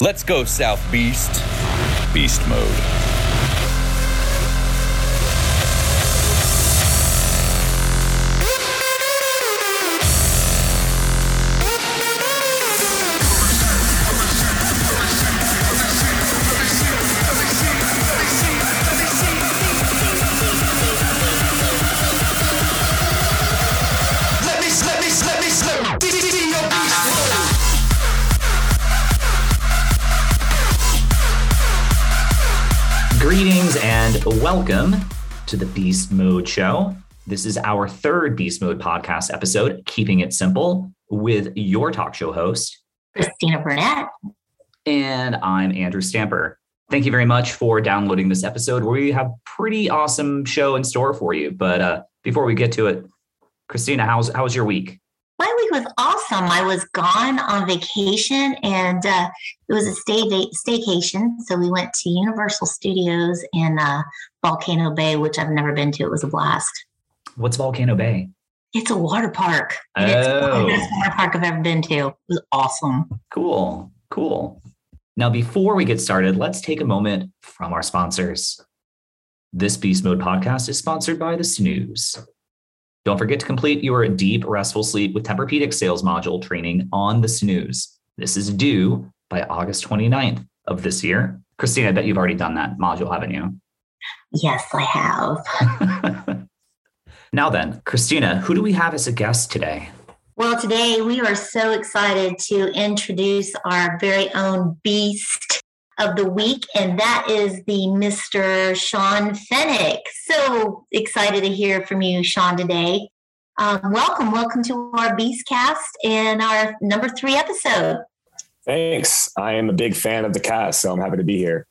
Let's go, South Beast. Beast mode. Welcome to the Beast Mode Show. This is our third Beast Mode podcast episode, Keeping It Simple, with your talk show host. Christina Burnett. And I'm Andrew Stamper. Thank you very much for downloading this episode. We have pretty awesome show in store for you. But uh, before we get to it, Christina, how's how was your week? My week was awesome. I was gone on vacation and uh, it was a stay va- staycation. So we went to Universal Studios in uh, Volcano Bay, which I've never been to. It was a blast. What's Volcano Bay? It's a water park. And It's the Oh. best water park I've ever been to. It was awesome. Cool, cool. Now, before we get started, let's take a moment from our sponsors. This Beast Mode podcast is sponsored by the SNOOZ. Don't forget to complete your deep, restful sleep with Tempur-Pedic sales module training on the SNOOZ. This is due by August 29th of this year. Christina, I bet you've already done that module, haven't you? Yes, I have. now then, Christina, who do we have as a guest today? Well, today we are so excited to introduce our very own beast of the week, and that is the Mr. Sean Fenech. So excited to hear from you, Sean, today. Um, welcome, welcome to our Beastcast and our number three episode. Thanks. I am a big fan of the cast, so I'm happy to be here.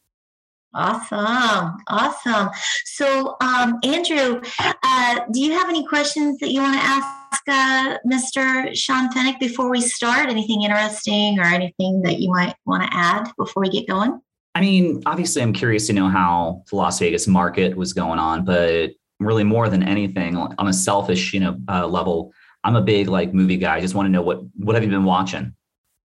Awesome, awesome. So, um, Andrew, uh, do you have any questions that you want to ask uh, Mr. Sean Fenech before we start? Anything interesting or anything that you might want to add before we get going? I mean, obviously, I'm curious to know how the Las Vegas market was going on, but really more than anything, on a selfish, you know, uh, level, I'm a big like movie guy. I just want to know what what have you been watching?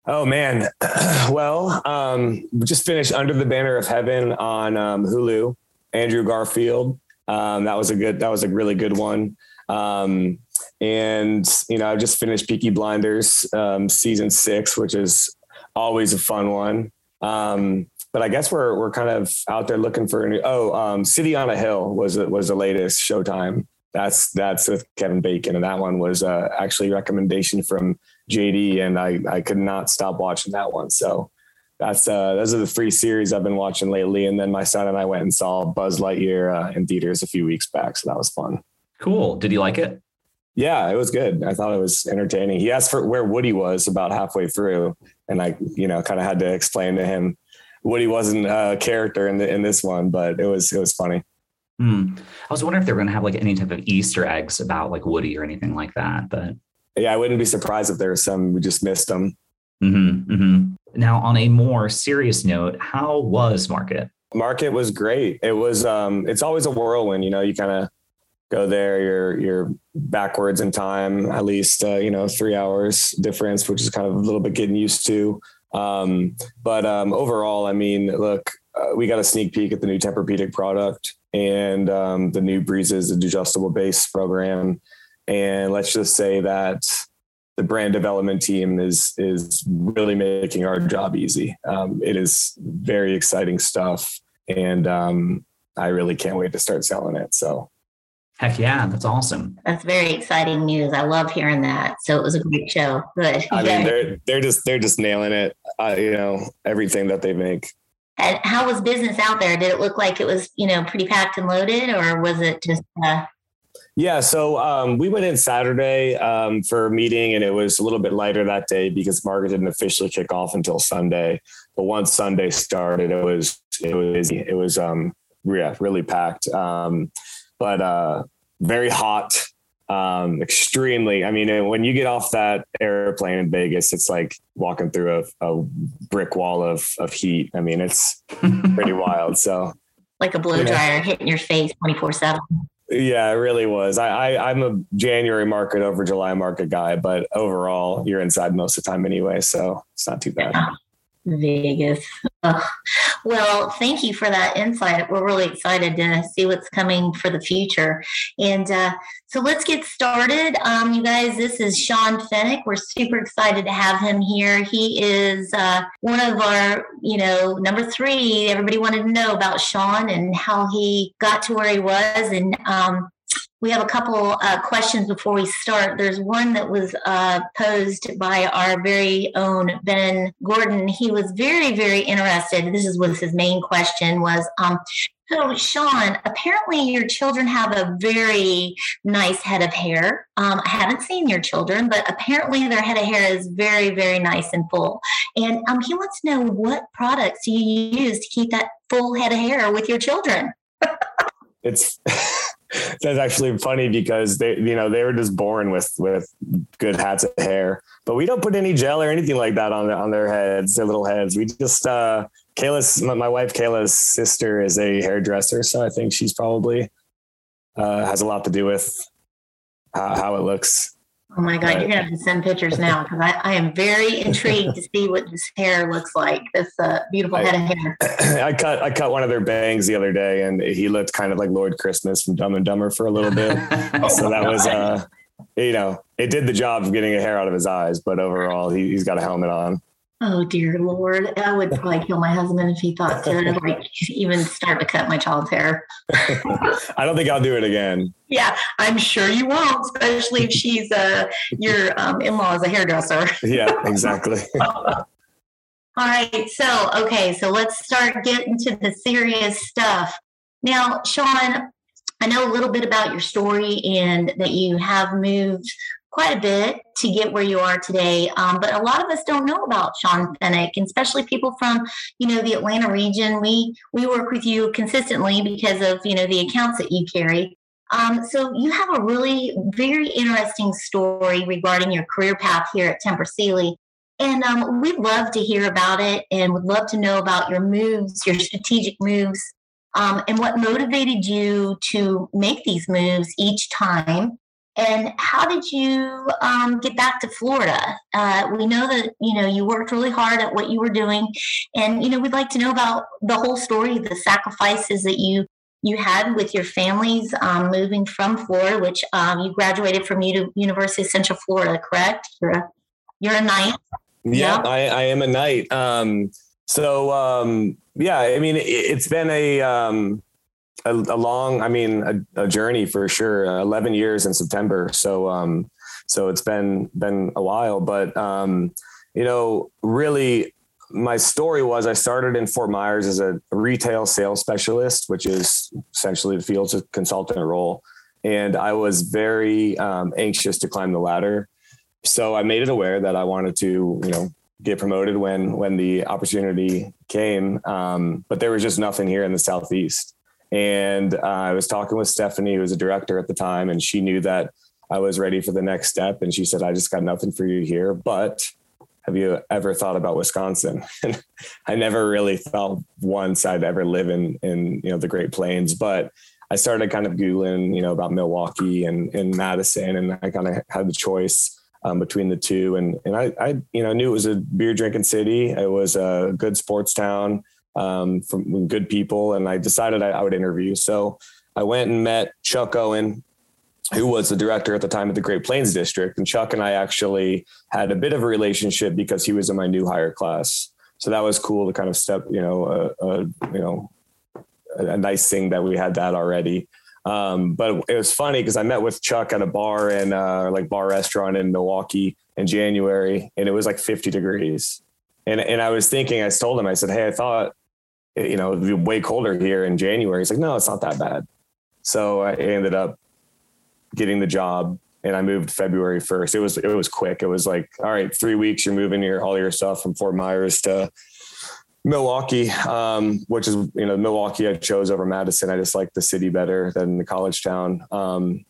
Oh man. well, um, we just finished Under the Banner of Heaven on um, Hulu. Andrew Garfield. Um, that was a good. That was a really good one. Um, and you know, I just finished Peaky Blinders um, season six, which is always a fun one. Um, but I guess we're we're kind of out there looking for a new. Oh, um, City on a Hill was was the latest Showtime. That's that's with Kevin Bacon, and that one was uh, actually a recommendation from JD, and I I could not stop watching that one. So that's uh, those are the three series I've been watching lately. And then my son and I went and saw Buzz Lightyear uh, in theaters a few weeks back, so that was fun. Cool. Did you like it? Yeah, it was good. I thought it was entertaining. He asked for where Woody was about halfway through, and I you know kind of had to explain to him Woody wasn't a character in the in this one, but it was it was funny. Hmm. I was wondering if they were going to have like any type of Easter eggs about like Woody or anything like that. But Yeah, I wouldn't be surprised if there was some we just missed them. hmm hmm now, on a more serious note, how was market? market was great. It was um it's always a whirlwind, you know, you kind of go there, you're you're backwards in time, at least uh, you know, three hours difference, which is kind of a little bit getting used to. Um, but um overall, I mean, look, uh, we got a sneak peek at the new Tempur-Pedic product and um the new Breezes adjustable base program. And let's just say that the brand development team is is really making our job easy. Um, it is very exciting stuff, and um, I really can't wait to start selling it. So Heck yeah, that's awesome. That's very exciting news. I love hearing that. So it was a great show. Good. I mean, they're they're just they're just nailing it. Uh, you know, everything that they make. and how was business out there? Did it look like it was, you know, pretty packed and loaded, or was it just? Uh, Yeah, so um, we went in Saturday um, for a meeting, and it was a little bit lighter that day because market didn't officially kick off until Sunday. But once Sunday started, it was it was. It was um, yeah, really packed, um, but uh, very hot, um, extremely. I mean, when you get off that airplane in Vegas, it's like walking through a, a brick wall of of heat. I mean, it's pretty wild. So like a blow Yeah. dryer hitting your face 24 7. Yeah, it really was. I, I I'm a January market over July market guy, but overall you're inside most of the time anyway, so it's not too bad. Vegas. Ugh. Well, thank you for that insight. We're really excited to see what's coming for the future. And uh, so let's get started. Um, you guys, this is Sean Fenech. We're super excited to have him here. He is uh, one of our, you know, number three. Everybody wanted to know about Sean and how he got to where he was. And um, we have a couple uh, questions before we start. There's one that was uh, posed by our very own Ben Gordon. He was very, very interested. This is was his main question was, um, so Sean, apparently your children have a very nice head of hair. Um, I haven't seen your children, but apparently their head of hair is very, very nice and full. And um, he wants to know what products you use to keep that full head of hair with your children? it's that's actually funny because they you know they were just born with with good hats of hair but we don't put any gel or anything like that on their on their heads their little heads. We just uh kayla's my, my wife kayla's sister is a hairdresser so i think she's probably uh has a lot to do with how, how it looks Oh my God, you're gonna have to send pictures now because I, I am very intrigued to see what this hair looks like. This uh, beautiful I, head of hair. I cut I cut one of their bangs the other day, and he looked kind of like Lloyd Christmas from Dumb and Dumber for a little bit. so that was uh, you know, it did the job of getting a hair out of his eyes, but overall, he, he's got a helmet on. Oh dear Lord, I would probably kill my husband if he thought to like even start to cut my child's hair. I don't think I'll do it again. Yeah, I'm sure you won't, especially if she's uh, your um, in-law is a hairdresser. Yeah, exactly. All right, so okay, so let's start getting to the serious stuff. Now, Sean, I know a little bit about your story and that you have moved quite a bit to get where you are today. Um, but a lot of us don't know about Sean Fenech, and especially people from you know the Atlanta region. We we work with you consistently because of you know the accounts that you carry. Um, so you have a really very interesting story regarding your career path here at Tempur Sealy. And um, we'd love to hear about it and would love to know about your moves, your strategic moves, um, and what motivated you to make these moves each time and how did you um, get back to Florida? Uh, we know that you know you worked really hard at what you were doing, and you know we'd like to know about the whole story, the sacrifices that you you had with your families um, moving from Florida, which um, you graduated from U- University of Central Florida, correct? You're a you're a knight. Yeah, I, I, am a knight. Um, so um, yeah, I mean it, has been a um, a, a long, I mean, a, a, journey for sure. Uh, Eleven years in September, so um, so it's been been a while. But um, you know, really, my story was I started in Fort Myers as a retail sales specialist, which is essentially the field consultant role, and I was very um, anxious to climb the ladder. So I made it aware that I wanted to, you know, get promoted when when the opportunity came. Um, but there was just nothing here in the southeast. And uh, I was talking with Stephanie, who was a director at the time, and she knew that I was ready for the next step. And she said, I just got nothing for you here, but have you ever thought about Wisconsin? And I never really thought once I'd ever live in, in, you know, the Great Plains, but I started kind of Googling, you know, about Milwaukee and, and Madison, and I kind of had the choice um, between the two. And, and I, I, you know, knew it was a beer drinking city. It was a good sports town um, from good people, and I decided I, I would interview. So I went and met Chuck Owen, who was the director at the time of the Great Plains District. And Chuck and I actually had a bit of a relationship because he was in my new hire class. So that was cool to kind of step, you know, a, a you know, a, a, nice thing that we had that already. Um, but it was funny because I met with Chuck at a bar and uh, like bar restaurant in Milwaukee in January, and it was like 50 degrees. And and I was thinking, I told him, I said, hey, I thought you know, it'd be way colder here in January. He's like, no, it's not that bad. So I ended up getting the job and I moved February 1st. It was, it was quick. It was like, all right, three weeks, you're moving your, all your stuff from Fort Myers to Milwaukee, um, which is, you know, Milwaukee I chose over Madison. I just like the city better than the college town. Um,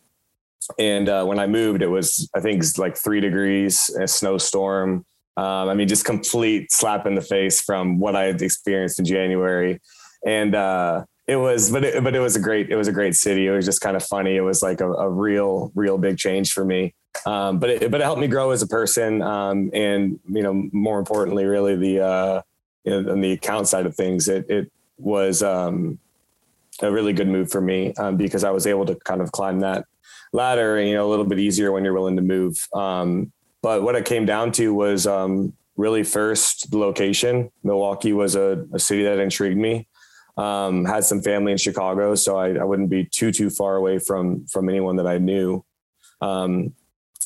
and uh, when I moved, it was, I think like three degrees, a snowstorm. Um, I mean, just complete slap in the face from what I had experienced in January. And uh, it was, but it, but it was a great, it was a great city. It was just kind of funny. It was like a, a real, real big change for me. Um, but it, but it helped me grow as a person. Um, and, you know, more importantly, really the, uh, you know, on the account side of things, it, it was um, a really good move for me um, because I was able to kind of climb that ladder, you know, a little bit easier when you're willing to move. Um, but what it came down to was um, really first location. Milwaukee was a, a city that intrigued me. Um, had some family in Chicago, so I, I, wouldn't be too too far away from from anyone that I knew. Um,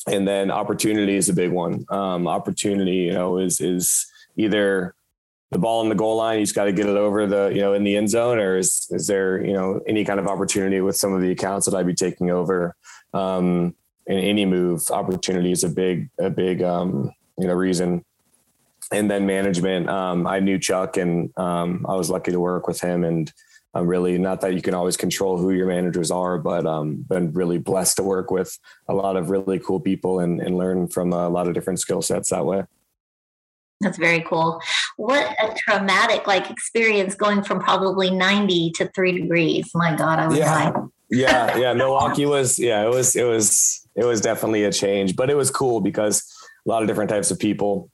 and then opportunity is a big one. Um, opportunity, you know, is is either the ball in the goal line, you just got to get it over the, you know, in the end zone, or is is there, you know, any kind of opportunity with some of the accounts that I'd be taking over? Um, in any move, opportunity is a big, a big, um, you know, reason. And then management, um, I knew Chuck, and um, I was lucky to work with him, and I'm really not that you can always control who your managers are, but um, been really blessed to work with a lot of really cool people and, and learn from a lot of different skill sets that way. That's very cool. What a traumatic like experience going from probably 90 to three degrees. My God, I was yeah. Yeah, yeah. Milwaukee was yeah, it was it was it was definitely a change, but it was cool because a lot of different types of people.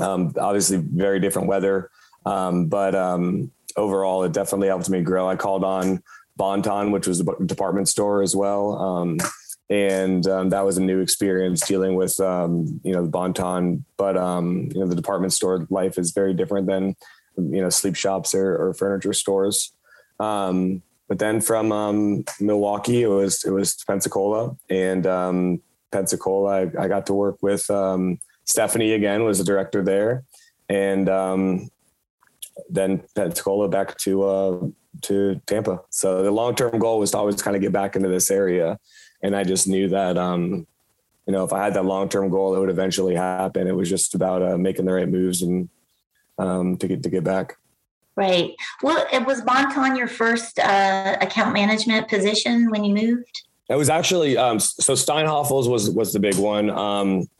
Um, obviously very different weather. Um, but um, overall, it definitely helped me grow. I called on Bon-Ton, which was a department store as well. Um, and um, that was a new experience dealing with, um, you know, the Bon-Ton, but, um, you know, the department store life is very different than, you know, sleep shops or, or furniture stores. Um, but then from um, Milwaukee, it was, it was Pensacola and Pensacola, I, I, got to work with Stephanie again, was the director there. And then Pensacola back to uh, to Tampa. So the long term goal was to always kind of get back into this area, and I just knew that um, you know if I had that long term goal, it would eventually happen. It was just about uh, making the right moves and um, to get to get back. Right. Well, it was Bon-Ton your first uh, account management position when you moved? It was actually um, so Steinhafels was was the big one. Um,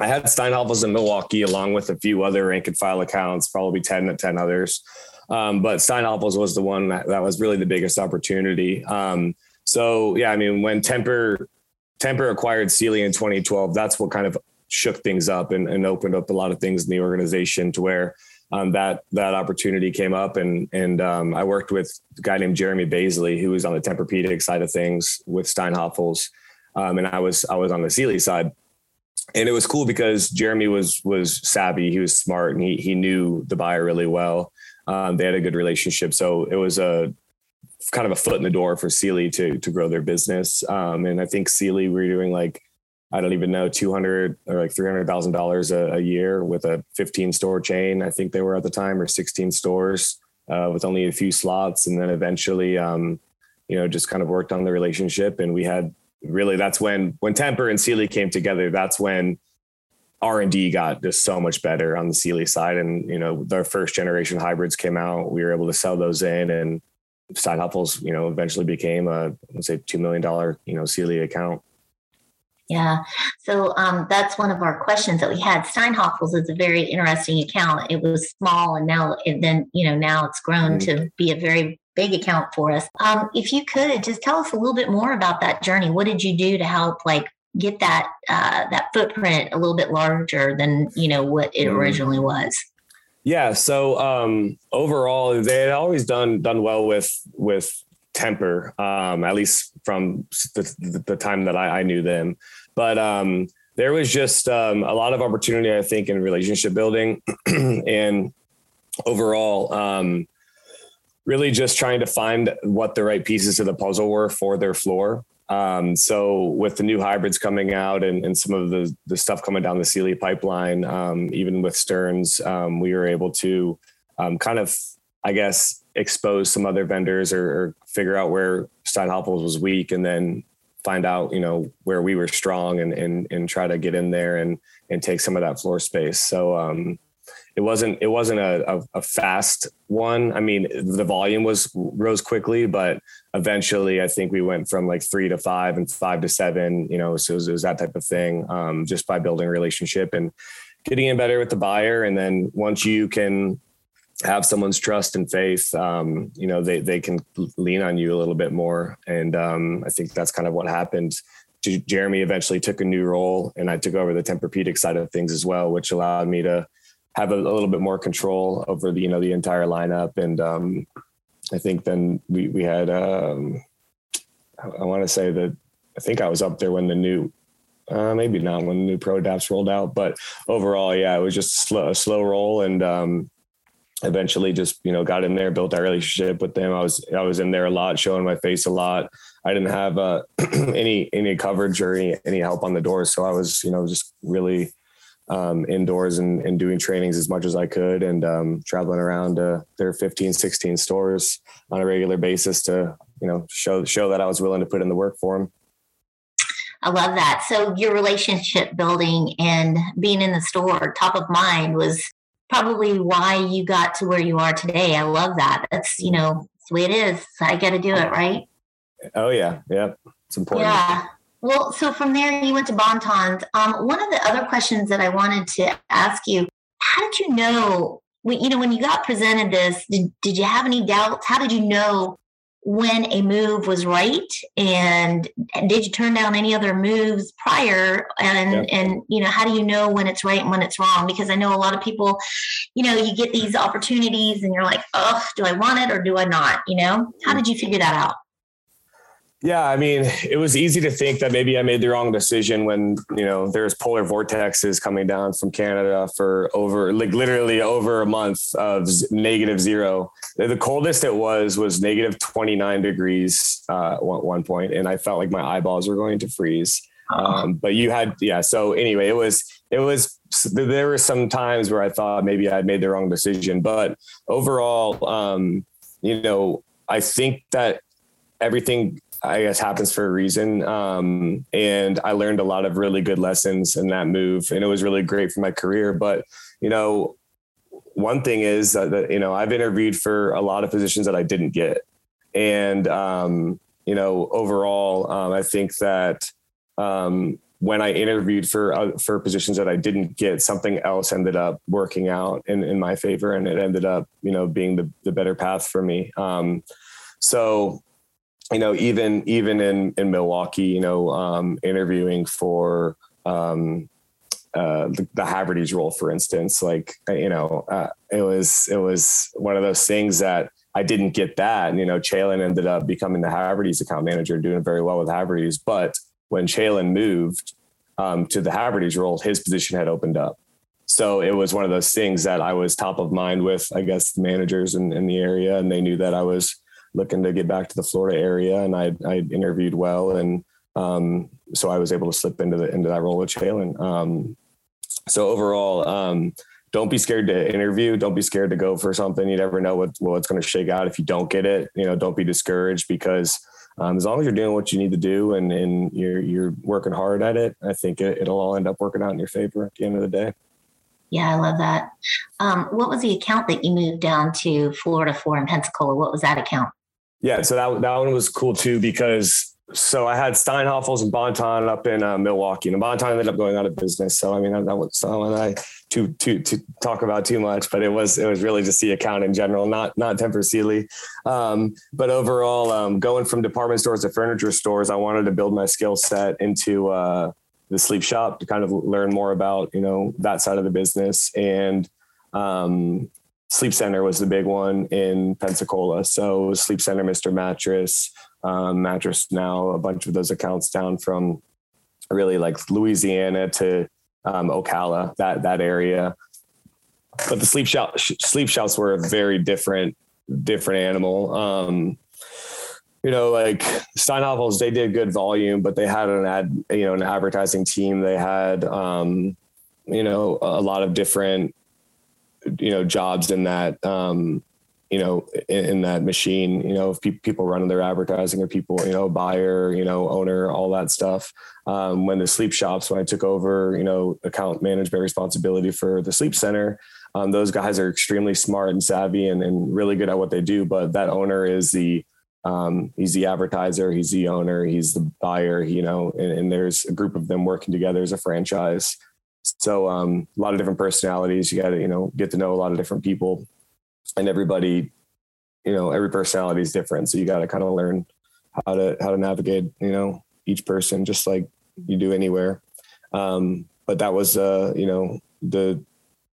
I had Steinhafels in Milwaukee along with a few other rank and file accounts, probably 10 to 10 others. Um, but Steinhafels was the one that, that, was really the biggest opportunity. Um, so yeah, I mean, when Temper, Tempur acquired Sealy in 2012, that's what kind of shook things up and, and opened up a lot of things in the organization to where um, that that opportunity came up and and um, I worked with a guy named Jeremy Baisley who was on the Tempur-Pedic side of things with Steinhafels, um, and I was I was on the Sealy side and it was cool because Jeremy was was savvy, he was smart, and he he knew the buyer really well. Um, they had a good relationship, so it was a kind of a foot in the door for Sealy to to grow their business. Um, and I think Sealy we were doing like I don't even know two hundred or like three hundred thousand dollars a year with a fifteen store chain. I think they were at the time or sixteen stores uh, with only a few slots, and then eventually. Um, you know, just kind of worked on the relationship and we had really that's when when Tempur and Sealy came together. That's when R and D got just so much better on the Sealy side, and you know their first generation hybrids came out. We were able to sell those in, and Steinhafels, you know, eventually became a let's say two million dollar you know Sealy account. Yeah. So um, that's one of our questions that we had. Steinhafels is a very interesting account. It was small and now, and then, you know, now it's grown mm-hmm. to be a very big account for us. Um, if you could just tell us a little bit more about that journey. What did you do to help like get that uh, that footprint a little bit larger than you know what it mm. originally was? Yeah. So um, overall, they had always done done well with with Tempur, um, at least from the, the time that I, I knew them. But um, there was just um, a lot of opportunity, I think, in relationship building and overall um, really just trying to find what the right pieces of the puzzle were for their floor. Um, so with the new hybrids coming out and, and, some of the, the stuff coming down the Sealy pipeline, um, even with Stearns, um, we were able to um, kind of, I guess, expose some other vendors or, or figure out where Steinhafels was weak and then find out, you know, where we were strong and, and, and try to get in there and, and take some of that floor space. So, um, it wasn't it wasn't a, a, a, fast one. I mean, the volume was rose quickly, but eventually, I think we went from like three to five and five to seven. You know, so it was, it was that type of thing, um, just by building relationship and getting in better with the buyer. And then once you can have someone's trust and faith, um, you know, they they can lean on you a little bit more. And um, I think that's kind of what happened. Jeremy eventually took a new role, and I took over the Tempur-Pedic side of things as well, which allowed me to have a, a, little bit more control over the you know the entire lineup. And um, I think then we we had um, I, I want to say that I think I was up there when the new uh, maybe not when the new pro adapts rolled out, but overall, yeah, it was just a slow, a slow roll, and um, eventually just you know got in there, built that relationship with them. I was I was in there a lot, showing my face a lot. I didn't have uh, any any coverage or any any help on the doors, so I was you know just really um, indoors and, and doing trainings as much as I could and um, traveling around their 15, 16 stores on a regular basis to, you know, show, show that I was willing to put in the work for them. I love that. So your relationship building and being in the store top of mind was probably why you got to where you are today. I love that. That's, you know, it's the way it is. I got to do it, right? Oh yeah. Yeah. It's important. Yeah. Well, so from there you went to Bon-Tons. Um, one of the other questions that I wanted to ask you, how did you know, you know, when you got presented this, did, did you have any doubts? How did you know when a move was right and, did you turn down any other moves prior? And yeah. and you know how do you know when it's right and when it's wrong? Because i know a lot of people you know you get these opportunities and you're like oh do i want it or do i not? You know? How mm. did you figure that out yeah, I mean, it was easy to think that maybe I made the wrong decision when, you know, there's polar vortexes coming down from Canada for over like literally over a month of negative zero. The coldest it was was negative 29 degrees uh, at one point, and I felt like my eyeballs were going to freeze. Um, but you had, yeah. So anyway, it was, it was, there were some times where I thought maybe I'd made the wrong decision, but overall, um, you know, I think that everything I guess happens for a reason. Um, and I learned a lot of really good lessons in that move, and it was really great for my career. But you know, one thing is that, that you know I've interviewed for a lot of positions that I didn't get, and um, you know, overall, um, I think that um, when I interviewed for uh, for positions that I didn't get, something else ended up working out in, in my favor, and it ended up, you know, being the the better path for me. Um, so you know, even even in in Milwaukee, you know, um, interviewing for um, uh, the, the Haverty's role, for instance, like you know, uh, it was it was one of those things that I didn't get that. And, you know, Chalin ended up becoming the Haverty's account manager, and doing very well with Haverty's. But when Chalin moved um, to the Haverty's role, his position had opened up. So it was one of those things that I was top of mind with, I guess, the managers in, in the area, and they knew that I was looking to get back to the Florida area, and I I interviewed well, and um, so I was able to slip into the into that role with Chalin. Um, so overall, um, don't be scared to interview. Don't be scared to go for something. You never know what what's going to shake out. If you don't get it, you know, don't be discouraged because um, as long as you're doing what you need to do and, and you're you're working hard at it, I think it, it'll all end up working out in your favor at the end of the day. Yeah, I love that. Um, what was the account that you moved down to Florida for in Pensacola? What was that account? Yeah, so that that one was cool too because so I had Steinhafels and Bon-Ton up in uh, Milwaukee, and Bon-Ton ended up going out of business. So I mean, that was something I to to to talk about too much, but it was it was really just the account in general, not not Tempur Sealy. Um, but overall, um, going from department stores to furniture stores, I wanted to build my skill set into uh, the sleep shop to kind of learn more about you know that side of the business and um, Sleep Center was the big one in Pensacola. So Sleep Center, Mr. Mattress, um, Mattress Now, a bunch of those accounts down from really like Louisiana to um, Ocala, that that area. But the sleep shop sleep shops were a very different different animal. Um, you know, like Steinhafels, they did good volume, but they had an ad, you know, an advertising team. They had, um, you know, a lot of different you know jobs in that um, you know in, in, that machine you know if pe- people running their advertising or people you know buyer you know owner all that stuff. Um, when the sleep shops when i took over you know account management responsibility for the sleep center um, those guys are extremely smart and savvy and, and really good at what they do but that owner is the um, he's the advertiser he's the owner he's the buyer you know and, and there's a group of them working together as a franchise so um, a lot of different personalities. You got to you know get to know a lot of different people, and everybody, you know, every personality is different. So you got to kind of learn how to how to navigate you know each person just like you do anywhere. Um, but that was uh, you know the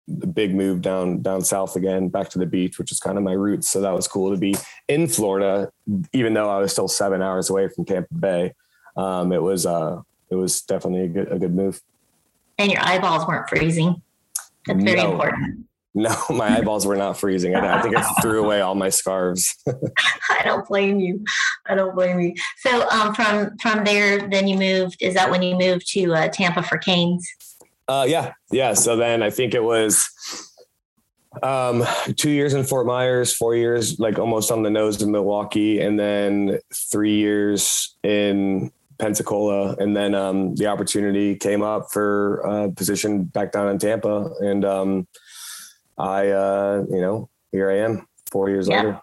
the big move down down south again, back to the beach, which is kind of my roots. So that was cool to be in Florida, even though I was still seven hours away from Tampa Bay. Um, it was uh, it was definitely a good a good move. And your eyeballs weren't freezing. That's very No. important. No, my eyeballs were not freezing. I, I think I threw away all my scarves. I don't blame you. I don't blame you. So um, from from there, then you moved. Is that when you moved to uh, Tampa for Kane's? Uh, yeah, yeah. So then I think it was um, two years in Fort Myers, four years like almost on the nose in Milwaukee, and then three years in Pensacola, and then um, the opportunity came up for a position back down in Tampa, and um, I, uh, you know, here I am, four years Yeah. later.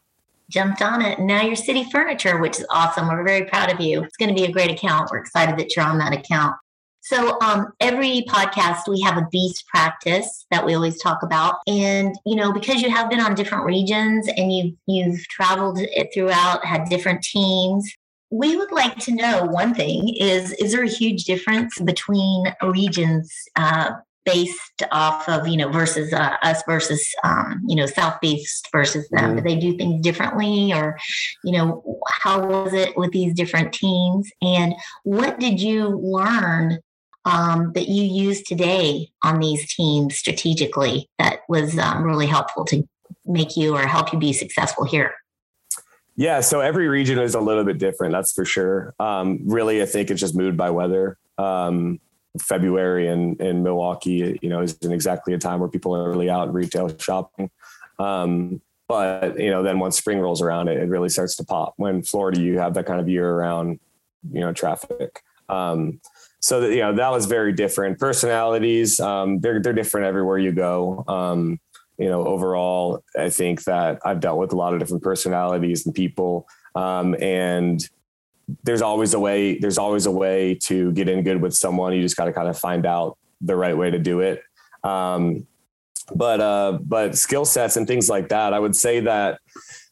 Jumped on it. Now you're City Furniture, which is awesome. We're very proud of you. It's going to be a great account. We're excited that you're on that account. So um, every podcast we have a beast practice that we always talk about, and you know because you have been on different regions and you've you've traveled it throughout, had different teams. We would like to know one thing: is is there a huge difference between regions uh, based off of you know versus uh, us versus um, you know South Beast versus them? Mhm. Do they do things differently, or you know how was it with these different teams? And what did you learn um, that you use today on these teams strategically that was um, really helpful to make you or help you be successful here? Yeah, so every region is a little bit different, that's for sure. Um, really, I think it's just moved by weather. Um, February in, in Milwaukee, you know, isn't exactly a time where people are really out retail shopping. Um, but you know, then once spring rolls around, it, it really starts to pop. When Florida, you have that kind of year-round, you know, traffic. Um, so that you know, that was very different. Personalities, um, they're they're different everywhere you go. You know, overall, I think that I've dealt with a lot of different personalities and people. Um, and there's always a way, there's always a way to get in good with someone. You just got to kind of find out the right way to do it. Um, but, uh, but skill sets and things like that, I would say that,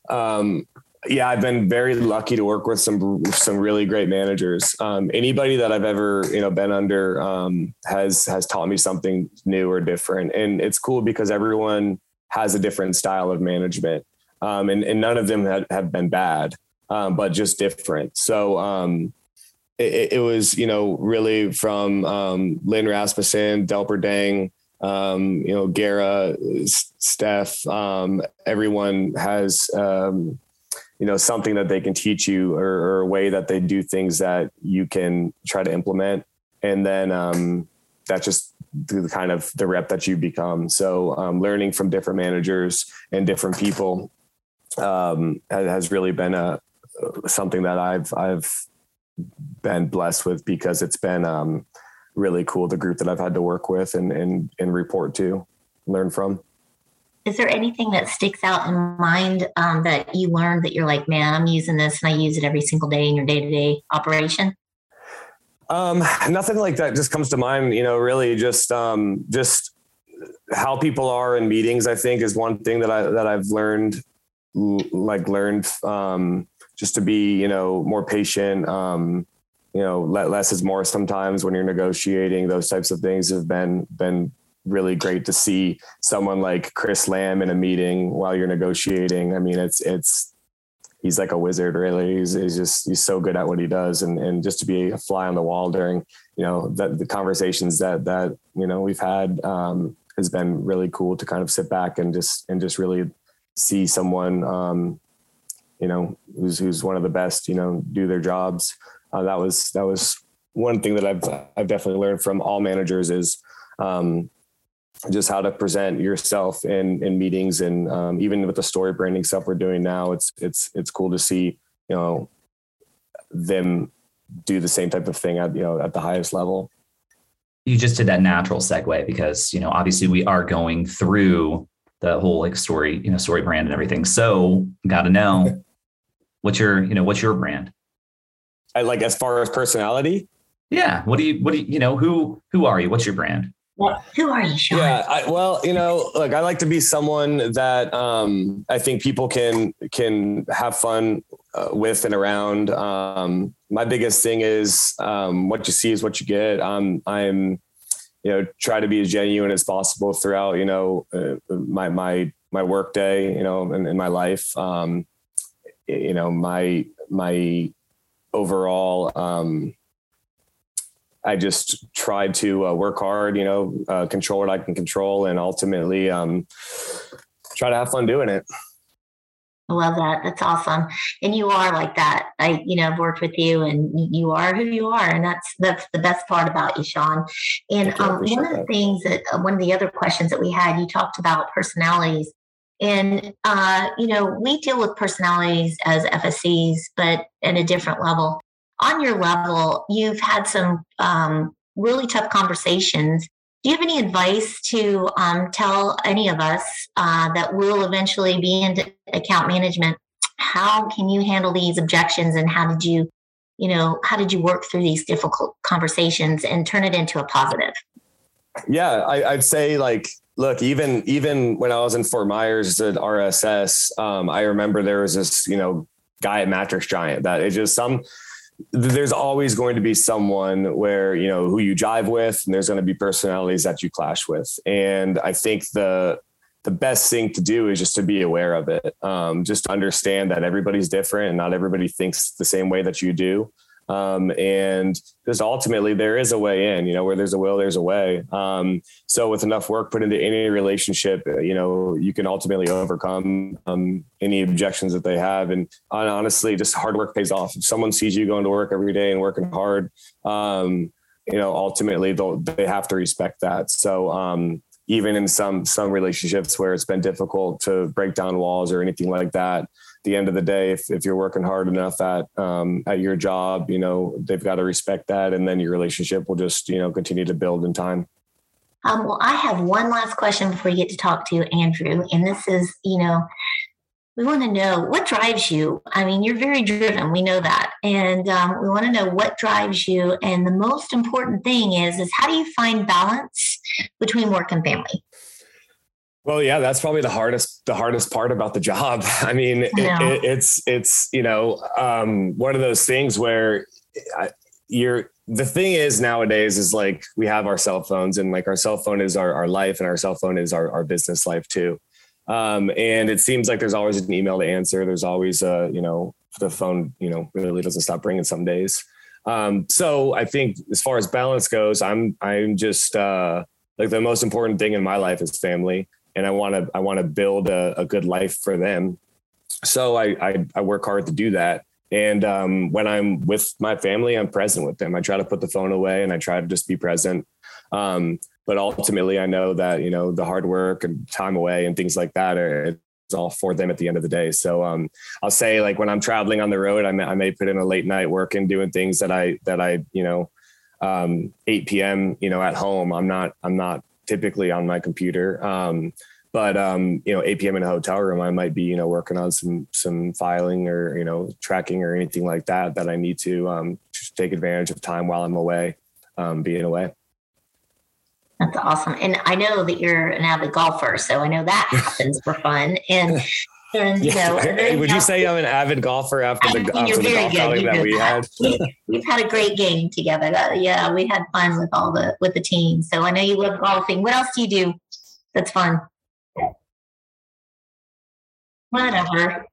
um, yeah, I've been very lucky to work with some some really great managers. Um, anybody that I've ever you know been under um, has has taught me something new or different, and it's cool because everyone has a different style of management, um, and and none of them have, have been bad, um, but just different. So um, it, it was you know really from um, Lynn Rasmussen, Delper Dang, um, you know Gara, Steph, everyone has. Um, you know something that they can teach you or, or a way that they do things that you can try to implement. And then um, that's just the kind of the rep that you become. So um, learning from different managers and different people um, has, really been a something that i've i've been blessed with because it's been um, really cool the group that i've had to work with and and, and report to learn from Is there anything that sticks out in mind um, that you learned that you're like, man, I'm using this and I use it every single day in your day to day operation? Um, nothing like that just comes to mind, you know, really just, um, just how people are in meetings, I think is one thing that I, that I've learned, like learned, um, just to be, you know, more patient, um, you know, less is more sometimes when you're negotiating those types of things have been, been really great to see someone like Chris Lamb in a meeting while you're negotiating. I mean, it's, it's, he's like a wizard really. He's, he's just he's so good at what he does. And and just to be a fly on the wall during you know that the conversations that that you know we've had um has been really cool to kind of sit back and just and just really see someone um you know who's who's one of the best you know do their jobs. Uh, that was that was one thing that I've I've definitely learned from all managers is um just how to present yourself in in meetings and um, even with the story branding stuff we're doing now it's it's it's cool to see you know them do the same type of thing at you know at the highest level You just did that natural segue because, you know, obviously we are going through the whole like story, you know, story brand and everything. So got to know what's your, you know, what's your brand? I, like as far as personality Yeah. What do you, what do you, you know, who, who are you? What's your brand? Who are you, Sean? Yeah, I, well, you know, look, I like to be someone that um, I think people can can have fun uh, with and around. Um, my biggest thing is um, what you see is what you get. I'm I'm, you know, try to be as genuine as possible throughout, you know, uh, my, my, my work day, you know, in, in my life. Um, you know, my, my overall, um, I just try to uh, work hard, you know, uh, control what I can control and ultimately, um, try to have fun doing it. I love that. That's awesome. And you are like that. I, you know, I've worked with you and you are who you are. And that's, that's the best part about you, Sean. And um, one of the that. things that, uh, one of the other questions that we had, you talked about personalities and, uh, you know, we deal with personalities as FSCs, but at a different level. On your level, you've had some um, really tough conversations do you have any advice to um, tell any of us uh, that will eventually be into account management? How can you handle these objections and how did you, you know, how did you work through these difficult conversations and turn it into a positive? Yeah, I, would say like, look, even even when I was in Fort Myers at RSS, um, I remember there was this, you know, guy at Mattress Giant that it just some there's always going to be someone where you know who you jive with and there's going to be personalities that you clash with. And i think the the best thing to do is just to be aware of it um, just understand that everybody's different and not everybody thinks the same way that you do um, and because ultimately there is a way in, you know, where there's a will, there's a way. Um, so with enough work put into any relationship, uh, you know, you can ultimately overcome um, any objections that they have. And honestly, just hard work pays off. If someone sees you going to work every day and working hard, um, you know, ultimately they have to respect that. So, um, even in some some relationships where it's been difficult to break down walls or anything like that, the end of the day, if, if you're working hard enough at um, at your job, you know they've got to respect that, and then your relationship will just you know continue to build in time. Um, well, I have one last question before you get to talk to Andrew, and this is, you know, we want to know what drives you. I mean, you're very driven. We know that, and um, we want to know what drives you. And the most important thing is, is how do you find balance between work and family? Well, yeah, that's probably the hardest the hardest part about the job. I mean, it, it, it's it's you know um, one of those things where I, you're the thing is nowadays is like we have our cell phones and like our cell phone is our, our life and our cell phone is our, our business life too. Um, and it seems like there's always an email to answer. There's always a, you know, the phone, you know, really doesn't stop ringing some days. Um, so I think as far as balance goes, I'm, I'm just, uh, like the most important thing in my life is family and I want to I want to build a, a, good life for them. So I, I, I work hard to do that. And um, when I'm with my family, I'm present with them. I try to put the phone away and I try to just be present. Um, but ultimately, I know that you know the hard work and time away and things like that are it's all for them at the end of the day. So um, I'll say like when I'm traveling on the road, I may, I may put in a late night working doing things that I that I you know um, 8 p.m. you know at home. I'm not I'm not typically on my computer. Um, but um, you know, 8 p.m. in a hotel room, I might be you know working on some some filing or you know tracking or anything like that that I need to um, take advantage of time while I'm away, um, being away. That's awesome, and I know that you're an avid golfer, so I know that happens for fun. And and yeah. you know, would you say I'm an avid golfer after the, after the golf outing that we had? We've had a great game together. yeah, we had fun with all the with the team. So I know you love golfing. What else do you do that's fun? Whatever.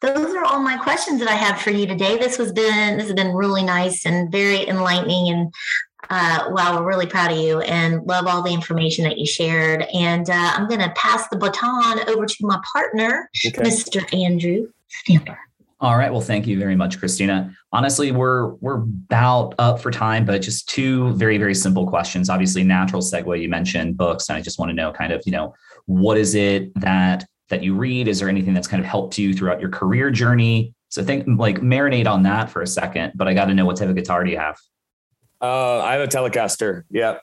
Those are all my questions that I have for you today. This has been this has been really nice and very enlightening, and uh, wow, we're really proud of you and love all the information that you shared. And uh, I'm going to pass the baton over to my partner, Okay. Mr. Andrew Stamper. All right. Well, thank you very much, Christina. Honestly, we're we're about up for time, but just two very very simple questions. Obviously, natural segue. You mentioned books, and I just want to know kind of you know what is it that that you read? Is there anything that's kind of helped you throughout your career journey? So think like marinate on that for a second. But I got to know what type of guitar do you have? Uh, I have a Telecaster. Yep.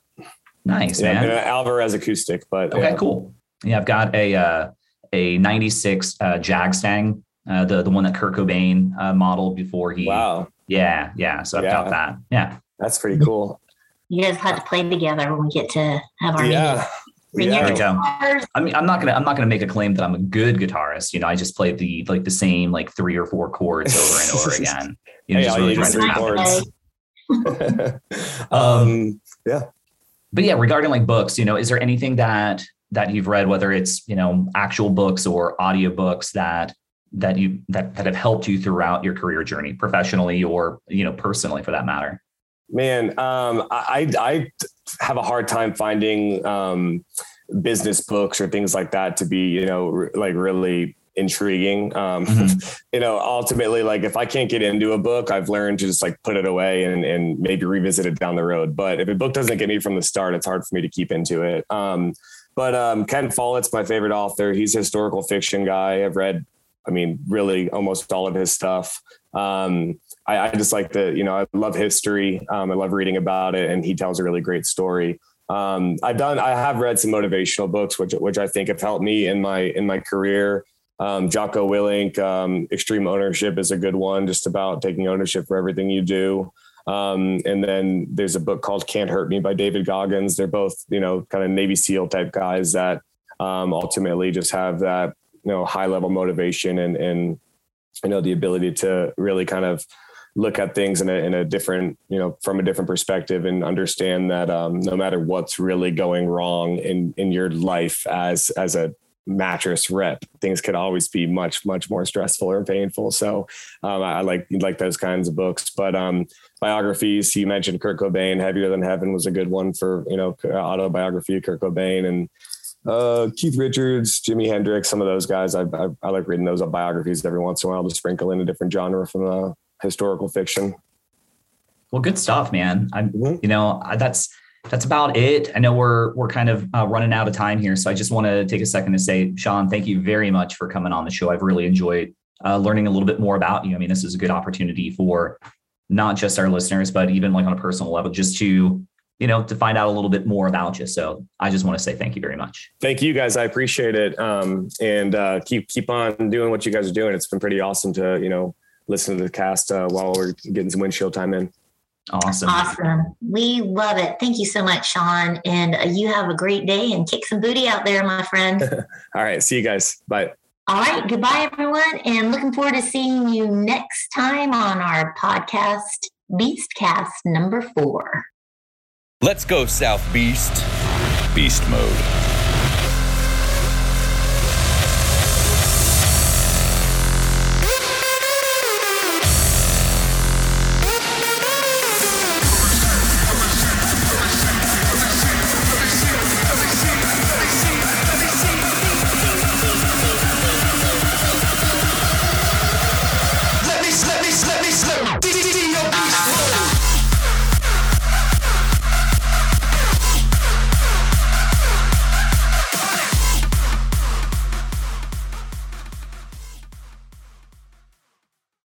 Nice Yeah, man. and an Alvarez acoustic, but Okay, yeah. cool. Yeah, I've got a uh, a '96 uh, Jagstang, uh, the the one that Kurt Cobain uh, modeled before he. Wow, Yeah, yeah. So I've got that. Yeah. that's pretty cool. You guys have to play together when we get to have our Yeah. meeting. Bring There your we go. guitars. I mean, I'm not gonna I'm not gonna make a claim that I'm a good guitarist. You know, I just play the like the same like three or four chords over and over again. You know, Hey, just really need trying three tap chords. it. um, But yeah, regarding like books, you know, is there anything that that you've read, whether it's you know actual books or audiobooks that that you that that have helped you throughout your career journey, professionally or you know personally for that matter? Man, um, I, I have a hard time finding um, business books or things like that to be, you know, like really intriguing. Um, Mhm. you know, ultimately, like if I can't get into a book, I've learned to just like put it away and, and maybe revisit it down the road. But if a book doesn't get me from the start, it's hard for me to keep into it. Um, but um, Ken Follett's my favorite author. He's a historical fiction guy. I've read, I mean, really almost all of his stuff. Um, I, I just like the, you know, I love history. Um, I love reading about it, and he tells a really great story. Um, I've done, I have read some motivational books, which which I think have helped me in my in my career. Um, Jocko Willink, um, Extreme Ownership is a good one, just about taking ownership for everything you do. Um, and then there's a book called Can't Hurt Me by David Goggins. They're both, you know, kind of Navy SEAL type guys that um, ultimately just have that, you know, high level motivation and, and, you know, the ability to really kind of look at things in a, in a different, you know, from a different perspective and understand that um, no matter what's really going wrong in, in your life as, as a mattress rep, things could always be much, much more stressful or painful. So um, I, like, like those kinds of books, but um, biographies, you mentioned Kurt Cobain, Heavier Than Heaven was a good one for, you know, autobiography Kurt Cobain and uh, Keith Richards, Jimi Hendrix, some of those guys. I, I, I like reading those biographies every once in a while to sprinkle in a different genre from uh, historical fiction. Well, good stuff, man. I'm, Mhm. you know, I- that's that's about it. I know we're we're kind of uh, running out of time here, so I just want to take a second to say, Sean, thank you very much for coming on the show. I've really enjoyed uh, learning a little bit more about you. I mean, this is a good opportunity for not just our listeners, but even like on a personal level, just to you know to find out a little bit more about you. So I just want to say thank you very much. Thank you guys. I appreciate it. Um, and uh, keep keep on doing what you guys are doing. It's been pretty awesome to, you know, listen to the cast uh, while we're getting some windshield time in. Awesome. Awesome. We love it. Thank you so much, Sean. And uh, you have a great day and kick some booty out there, my friend. All right. See you guys. Bye. All right. Goodbye, everyone. And looking forward to seeing you next time on our podcast, Beastcast number four. Let's go, South Beast. Beast mode.